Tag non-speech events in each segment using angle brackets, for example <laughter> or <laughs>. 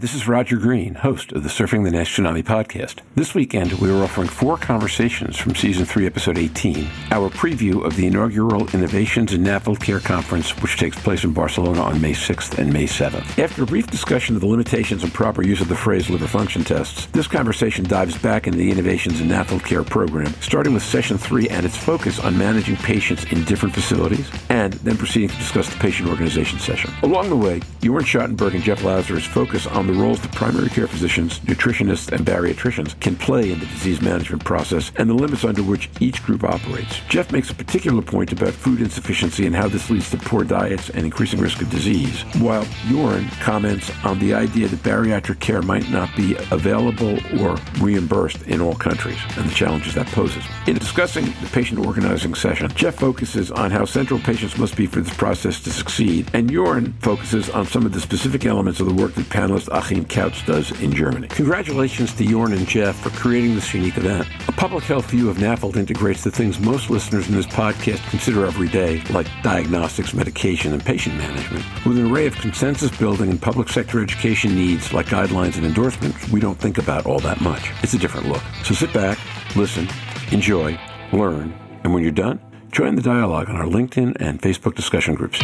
this is Roger Green, host of the Surfing the NASH Tsunami podcast. This weekend, we are offering four conversations from Season 3, Episode 18, our preview of the inaugural Innovations in NAFLD Care Conference, which takes place in Barcelona on May 6th and May 7th. After a brief discussion of the limitations and proper use of the phrase liver function tests, this conversation dives back into the Innovations in NAFLD Care program, starting with Session 3 and its focus on managing patients in different facilities, and then proceeding to discuss the patient organization session. Along the way, Jorn Schattenberg and Jeff Lazarus focus on the roles that primary care physicians, nutritionists, and bariatricians can play in the disease management process and the limits under which each group operates. Jeff makes a particular point about food insufficiency and how this leads to poor diets and increasing risk of disease, while Jorn comments on the idea that bariatric care might not be available or reimbursed in all countries and the challenges that poses. In discussing the patient organizing session, Jeff focuses on how central patients must be for this process to succeed, and Jorn focuses on some of the specific elements of the work that panelist Achim Kautz does in Germany. Congratulations to Jorn and Jeff for creating this unique event. A public health view of NAFLD integrates the things most listeners in this podcast consider every day, like diagnostics, medication, and patient management, with an array of consensus building and public sector education needs like guidelines and endorsements we don't think about all that much. It's a different look. So sit back, listen, enjoy, learn, and when you're done, join the dialogue on our LinkedIn and Facebook discussion groups.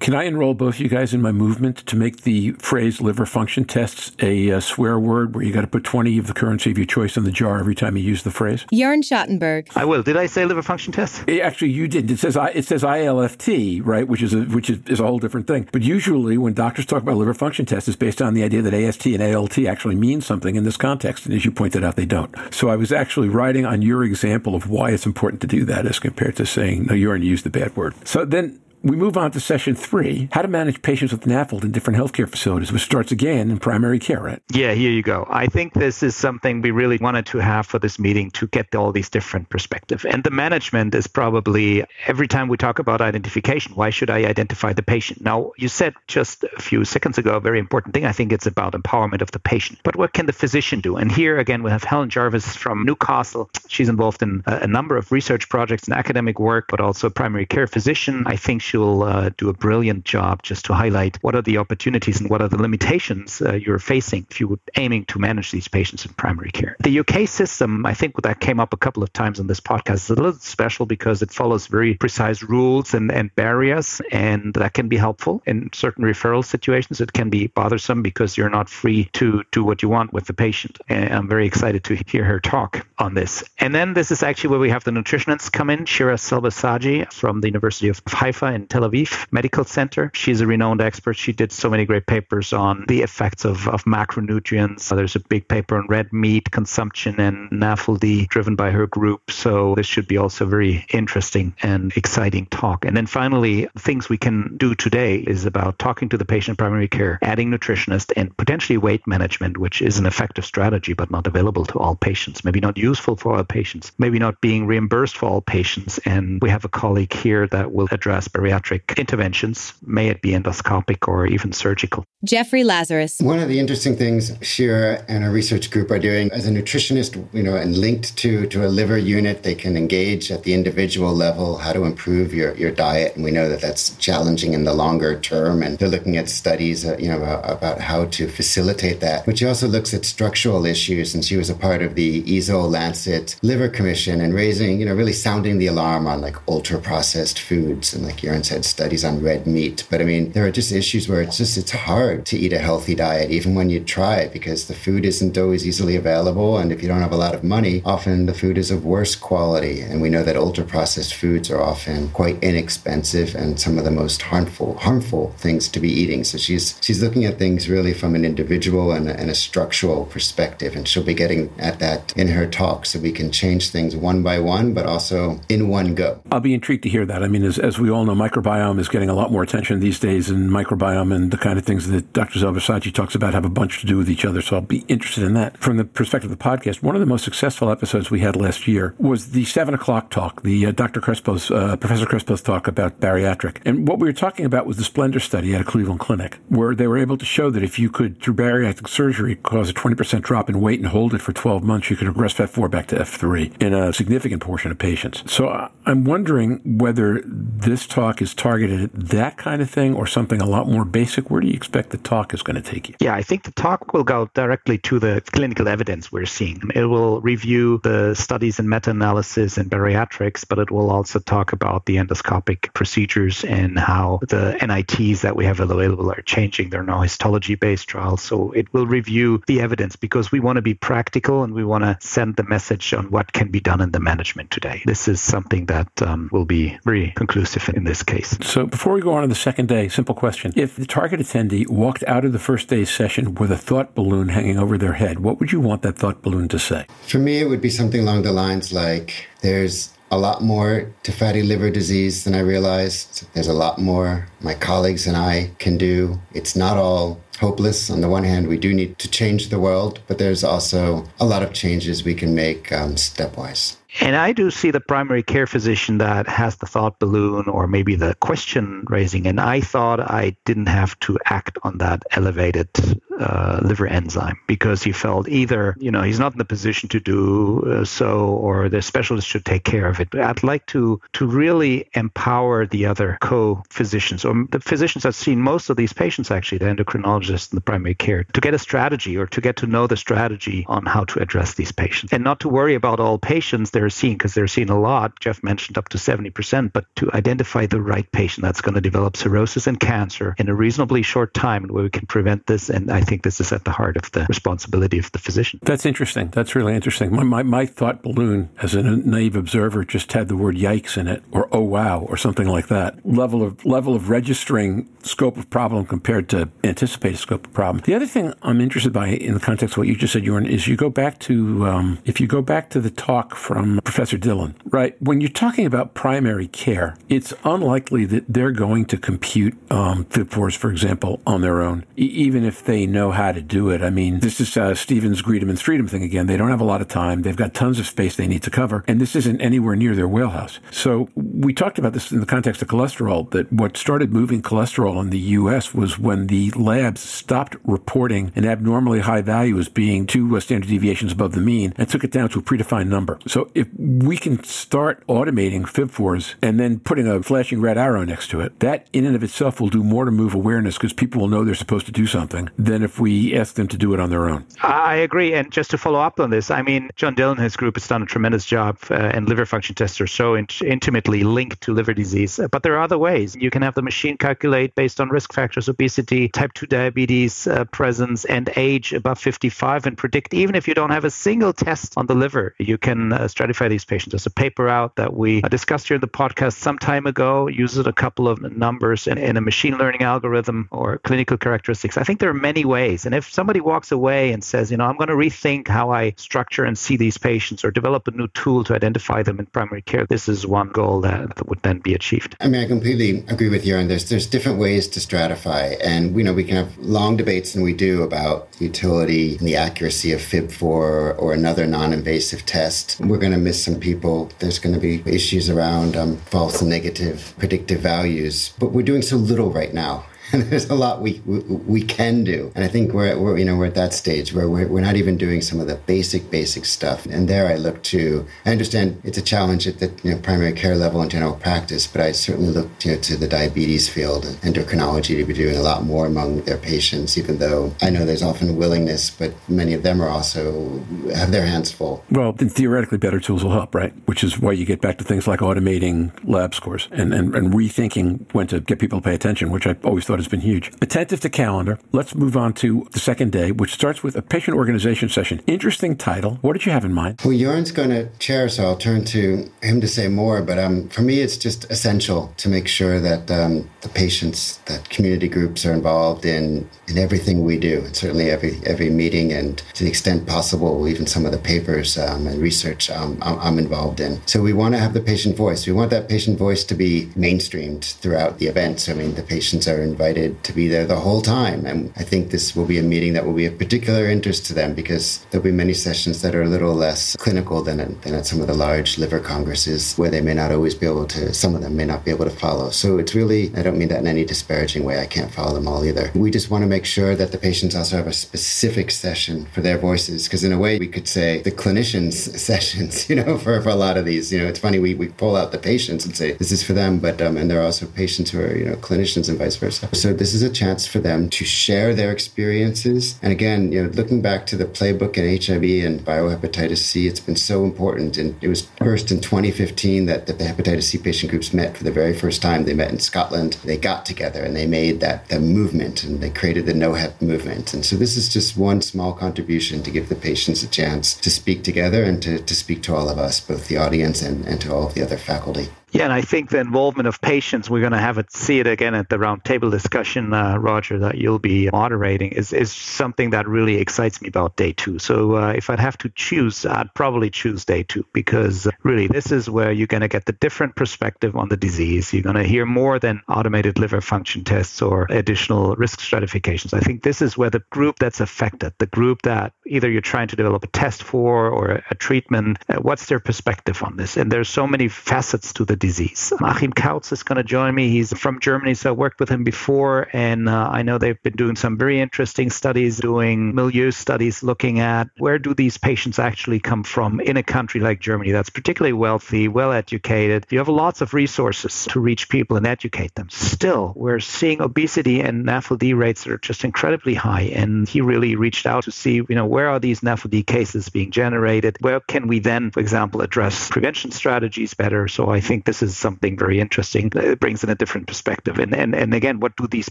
Can I enroll both of you guys in my movement to make the phrase liver function tests a uh, swear word where you got to put 20 of the currency of your choice in the jar every time you use the phrase? Jorn Schattenberg. I will. Did I say liver function test? Eh, actually, you did. It says it says ILFT, right, which is a, which is, is a whole different thing. But usually, when doctors talk about liver function tests, it's based on the idea that AST and ALT actually mean something in this context, and as you pointed out, they don't. So I was actually writing on your example of why it's important to do that as compared to saying no, you're going to use the bad word. So then we move on to session three how to manage patients with NAFLD in different healthcare facilities, which starts again in primary care, right? Yeah, here you go. I think this is something we really wanted to have for this meeting to get all these different perspectives. And the management is probably every time we talk about identification, why should I identify the patient? Now, you said just a few seconds ago a very important thing. I think it's about empowerment of the patient. But what can the physician do? And here again, we have Helen Jarvis from Newcastle. She's involved in a number of research projects and academic work, but also a primary care physician. I think she'll uh, do a brilliant job just to highlight what are the opportunities and what are the limitations uh, you're facing if you're aiming to manage these patients in primary care. The UK system, I think that came up a couple of times on this podcast, is a little special because it follows very precise rules and, and barriers, and that can be helpful in certain referral situations. It can be bothersome because you're not free to do what you want with the patient. And I'm very excited to hear her talk on this. And then this is actually where we have the nutritionists come in, Shira Zelber-Sagi from the University of Haifa in Tel Aviv Medical Center. She's a renowned expert. She did so many great papers on the effects of, of macronutrients. Uh, there's a big paper on red meat consumption and NAFLD driven by her group. So this should be also very interesting and exciting talk. And then finally, things we can do today is about talking to the patient primary care, adding nutritionist and potentially weight management, which is an effective strategy, but not available to all patients, maybe not useful for all patients, maybe not being reimbursed for all patients. And we have a colleague here that will address bariatric interventions, may it be endoscopic or even surgical. Jeffrey Lazarus. One of the interesting things Shira and her research group are doing as a nutritionist, you know, and linked to, to a liver unit, they can engage at the individual level how to improve your, your diet. And we know that that's challenging in the longer term. And they're looking at studies, uh, you know, about, about how to facilitate that. But she also looks at structural issues. And she was a part of the EASL Lancet Liver Commission and raising, you know, really sounding the alarm on like ultra processed foods. And like Jorn said, studies on red meat. But I mean, there are just issues where it's just, it's hard to eat a healthy diet, even when you try because the food isn't always easily available. And if you don't have a lot of money, often the food is of worse quality. And we know that ultra processed foods are often quite inexpensive and some of the most harmful, harmful things to be eating. So she's, she's looking at things really from an individual and a, and a structural perspective. And she'll be getting at that in her talk so we can change things one by one, but also in one go. I'll be intrigued to hear that. I mean, as, as we all know, my microbiome is getting a lot more attention these days, and microbiome and the kind of things that Dr. Zelber-Sagi talks about have a bunch to do with each other. So I'll be interested in that. From the perspective of the podcast, one of the most successful episodes we had last year was the seven o'clock talk, the uh, Dr. Crespo's, uh, Professor Crespo's talk about bariatric. And what we were talking about was the Splendor study at a Cleveland clinic, where they were able to show that if you could, through bariatric surgery, cause a 20% drop in weight and hold it for 12 months, you could regress F4 back to F3 in a significant portion of patients. So uh, I'm wondering whether this talk is targeted at that kind of thing or something a lot more basic. Where do you expect the talk is going to take you? Yeah, I think the talk will go directly to the clinical evidence we're seeing. It will review the studies and meta analysis in bariatrics, but it will also talk about the endoscopic procedures and how the NITs that we have available are changing. They're now histology based trials. So it will review the evidence because we want to be practical and we want to send the message on what can be done in the management today. This is something that um, will be very conclusive in this case. So before we go on to the second day, simple question. If the target attendee walked out of the first day's session with a thought balloon hanging over their head, what would you want that thought balloon to say? For me, it would be something along the lines like there's a lot more to fatty liver disease than I realized. There's a lot more my colleagues and I can do. It's not all hopeless. On the one hand, we do need to change the world, but there's also a lot of changes we can make um, stepwise. And I do see the primary care physician that has the thought balloon or maybe the question raising. And I thought I didn't have to act on that elevated uh, liver enzyme because he felt either, you know, he's not in the position to do uh, so or the specialist should take care of it. But I'd like to, to really empower the other co physicians or the physicians that seen most of these patients, actually, the endocrinologists and the primary care, to get a strategy or to get to know the strategy on how to address these patients and not to worry about all patients they're seeing because they're seeing a lot. Jeff mentioned up to 70%, but to identify the right patient that's going to develop cirrhosis and cancer in a reasonably short time where we can prevent this. And I think this is at the heart of the responsibility of the physician. That's interesting. That's really interesting. My, my, my thought balloon as a naive observer just had the word yikes in it or oh wow or something like that. Level of level of registering scope of problem compared to anticipated scope of problem. The other thing I'm interested by in the context of what you just said, Jorn, is you go back to um, if you go back to the talk from Professor Dillon, right? When you're talking about primary care, it's unlikely that they're going to compute um, FIB4s, for example, on their own, e- even if they know how to do it. I mean, this is uh, Stevens, Greedemann's freedom thing again. They don't have a lot of time. They've got tons of space they need to cover, and this isn't anywhere near their wheelhouse. So we talked about this in the context of cholesterol. That what started moving cholesterol in the U.S. was when the labs stopped reporting an abnormally high value as being two uh, standard deviations above the mean and took it down to a predefined number. So if we can start automating FIB4s and then putting a flashing red arrow next to it, that in and of itself will do more to move awareness because people will know they're supposed to do something than if we ask them to do it on their own. I agree. And just to follow up on this, I mean, John Dillon and his group has done a tremendous job, uh, and liver function tests are so in- intimately linked to liver disease. But there are other ways. You can have the machine calculate based on risk factors, obesity, type 2 diabetes uh, presence, and age above 55 and predict, even if you don't have a single test on the liver, you can uh, stratify these patients. There's a paper out that we discussed here in the podcast some time ago, uses a couple of numbers in, in a machine learning algorithm or clinical characteristics. I think there are many ways. And if somebody walks away and says, you know, I'm going to rethink how I structure and see these patients or develop a new tool to identify them in primary care, this is one goal that, would then be achieved. I mean, I completely agree with you on this. There's different ways to stratify. And, you know, we can have long debates, and we do, about the utility and the accuracy of FIB4 or another non invasive test. We're going to miss some people. There's going to be issues around um, false and negative predictive values. But we're doing so little right now and <laughs> there's a lot we, we, we can do. And I think we're, we're you know we're at that stage where we're, we're not even doing some of the basic basic stuff. And there I look to. I understand it's a challenge at the you know, primary care level and general practice, but I certainly look to the diabetes field and endocrinology to be doing a lot more among their patients. Even though I know there's often willingness, but many of them are also have their hands full. Well, theoretically, better tools will help, right? Which is why you get back to things like automating lab scores and, and, and rethinking when to get people to pay attention, which I always thought has been huge. Attentive to calendar, let's move on to the second day, which starts with a patient organization session. Interesting title. What did you have in mind? Well, Jorn's going to chair, so I'll turn to him to say more. But um, for me, it's just essential to make sure that um, the patients, that community groups are involved in in everything we do, and certainly every every meeting, and to the extent possible, even some of the papers um, and research um, I'm, I'm involved in. So we want to have the patient voice. We want that patient voice to be mainstreamed throughout the events. I mean, the patients are invited to be there the whole time, and I think this will be a meeting that will be of particular interest to them because there'll be many sessions that are a little less clinical than at, than at some of the large liver congresses where they may not always be able to. Some of them may not be able to follow. So it's really I don't mean that in any disparaging way. I can't follow them all either. We just want to make sure that the patients also have a specific session for their voices because in a way we could say the clinicians <laughs> sessions you know for, for a lot of these you know it's funny we, we pull out the patients and say this is for them but um, and there are also patients who are you know clinicians and vice versa so this is a chance for them to share their experiences. And again you know looking back to the playbook in hiv and biohepatitis c it's been so important. And it was first in 2015 that, that the hepatitis c patient groups met for the very first time. They met in scotland. They got together and they made that, that movement and they created the NOhep movement. And so this is just one small contribution to give the patients a chance to speak together and to, to speak to all of us both the audience and, and to all of the other faculty yeah, and I think the involvement of patients, we're going to have it see it again at the roundtable discussion, uh, Roger, that you'll be moderating, is, is something that really excites me about day two. So uh, if I'd have to choose, I'd probably choose day two because uh, really this is where you're going to get the different perspective on the disease. You're going to hear more than automated liver function tests or additional risk stratifications. I think this is where the group that's affected, the group that either you're trying to develop a test for or a, treatment, uh, what's their perspective on this? And there's so many facets to the disease. Achim Kautz is going to join me. He's from Germany, so I worked with him before, and uh, I know they've been doing some very interesting studies, doing milieu studies, looking at where do these patients actually come from in a country like Germany that's particularly wealthy, well educated. You have lots of resources to reach people and educate them. Still, we're seeing obesity and NAFLD rates that are just incredibly high, and he really reached out to see, you know, where are these NAFLD cases being generated? Where can we then, for example, address prevention strategies better? So I think this is something very interesting. It brings in a different perspective. And, and, and again, what do these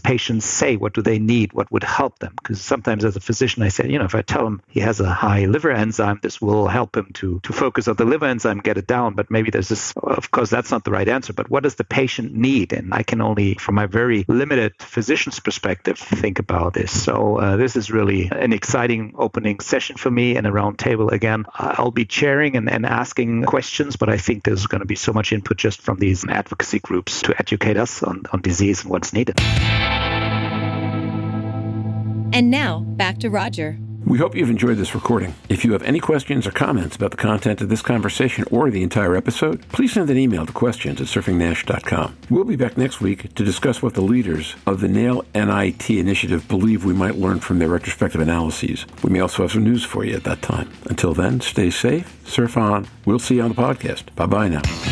patients say? What do they need? What would help them? Because sometimes as a physician, I say, you know, if I tell him he has a high liver enzyme, this will help him to, to focus on the liver enzyme, get it down. But maybe there's this, of course, that's not the right answer. But what does the patient need? And I can only, from my very limited physician's perspective, think about this. So uh, this is really an exciting opening session for me and a roundtable. Again, I'll be chairing and, and asking questions, but I think there's going to be so much input just from these advocacy groups to educate us on, on disease and what's needed. And now, back to Roger. We hope you've enjoyed this recording. If you have any questions or comments about the content of this conversation or the entire episode, please send an email to questions at surfingnash.com. We'll be back next week to discuss what the leaders of the NAIL NIT initiative believe we might learn from their retrospective analyses. We may also have some news for you at that time. Until then, stay safe, surf on. We'll see you on the podcast. Bye bye now.